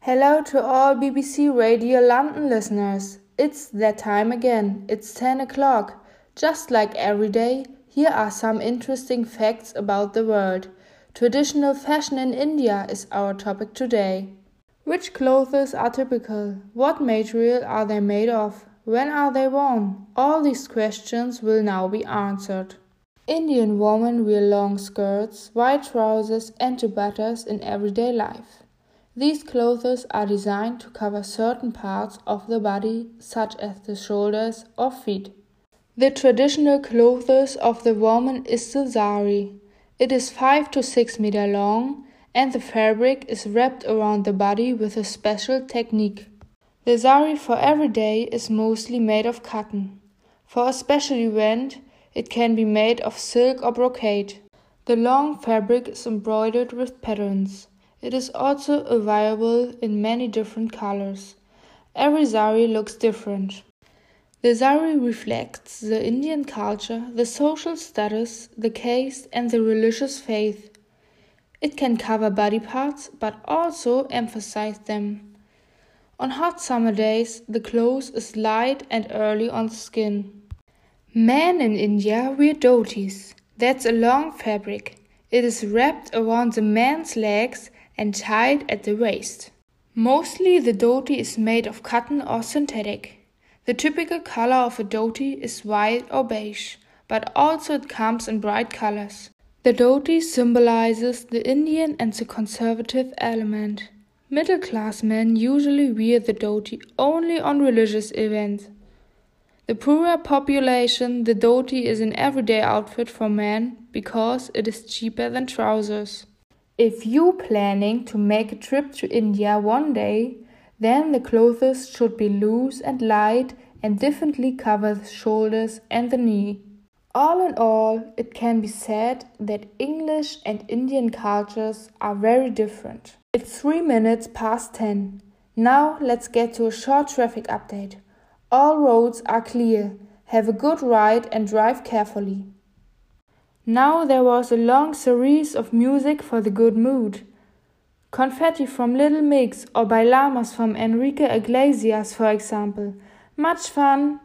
Hello to all BBC Radio London listeners. It's that time again. It's 10 o'clock. Just like every day, here are some interesting facts about the world. Traditional fashion in India is our topic today. Which clothes are typical? What material are they made of? When are they worn? All these questions will now be answered. Indian women wear long skirts, white trousers, and dupattas in everyday life. These clothes are designed to cover certain parts of the body, such as the shoulders or feet. The traditional clothes of the woman is the sari. It is 5 to 6 meter long and the fabric is wrapped around the body with a special technique. The sari for every day is mostly made of cotton. For a special event, it can be made of silk or brocade. The long fabric is embroidered with patterns. It is also available in many different colors. Every sari looks different. The sari reflects the Indian culture, the social status, the caste, and the religious faith. It can cover body parts but also emphasize them. On hot summer days, the clothes is light and early on the skin. Men in India wear dhotis. That's a long fabric. It is wrapped around the man's legs and tied at the waist. Mostly the dhoti is made of cotton or synthetic. The typical color of a dhoti is white or beige, but also it comes in bright colors. The dhoti symbolizes the Indian and the conservative element. Middle class men usually wear the dhoti only on religious events. The poorer population, the dhoti is an everyday outfit for men because it is cheaper than trousers. If you planning to make a trip to India one day, then the clothes should be loose and light and differently cover the shoulders and the knee. All in all, it can be said that English and Indian cultures are very different. It's 3 minutes past 10. Now let's get to a short traffic update. All roads are clear. Have a good ride and drive carefully. Now there was a long series of music for the good mood. Confetti from Little Mix or by Bailamos from Enrique Iglesias, for example. Much fun!